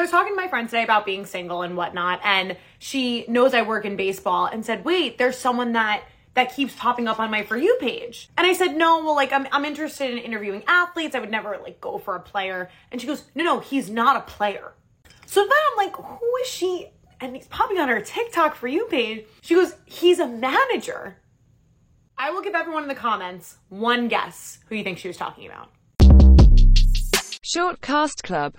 I was talking to my friend today about being single and whatnot, and she knows I work in baseball and said, wait, there's someone that that keeps popping up on my for you page. And I said, no, well, like I'm, I'm interested in interviewing athletes. I would never like go for a player. And she goes, no, no, he's not a player. So then I'm like, who is she? And he's popping on her TikTok for you page. She goes, he's a manager. I will give everyone in the comments one guess who you think she was talking about. Short Cast Club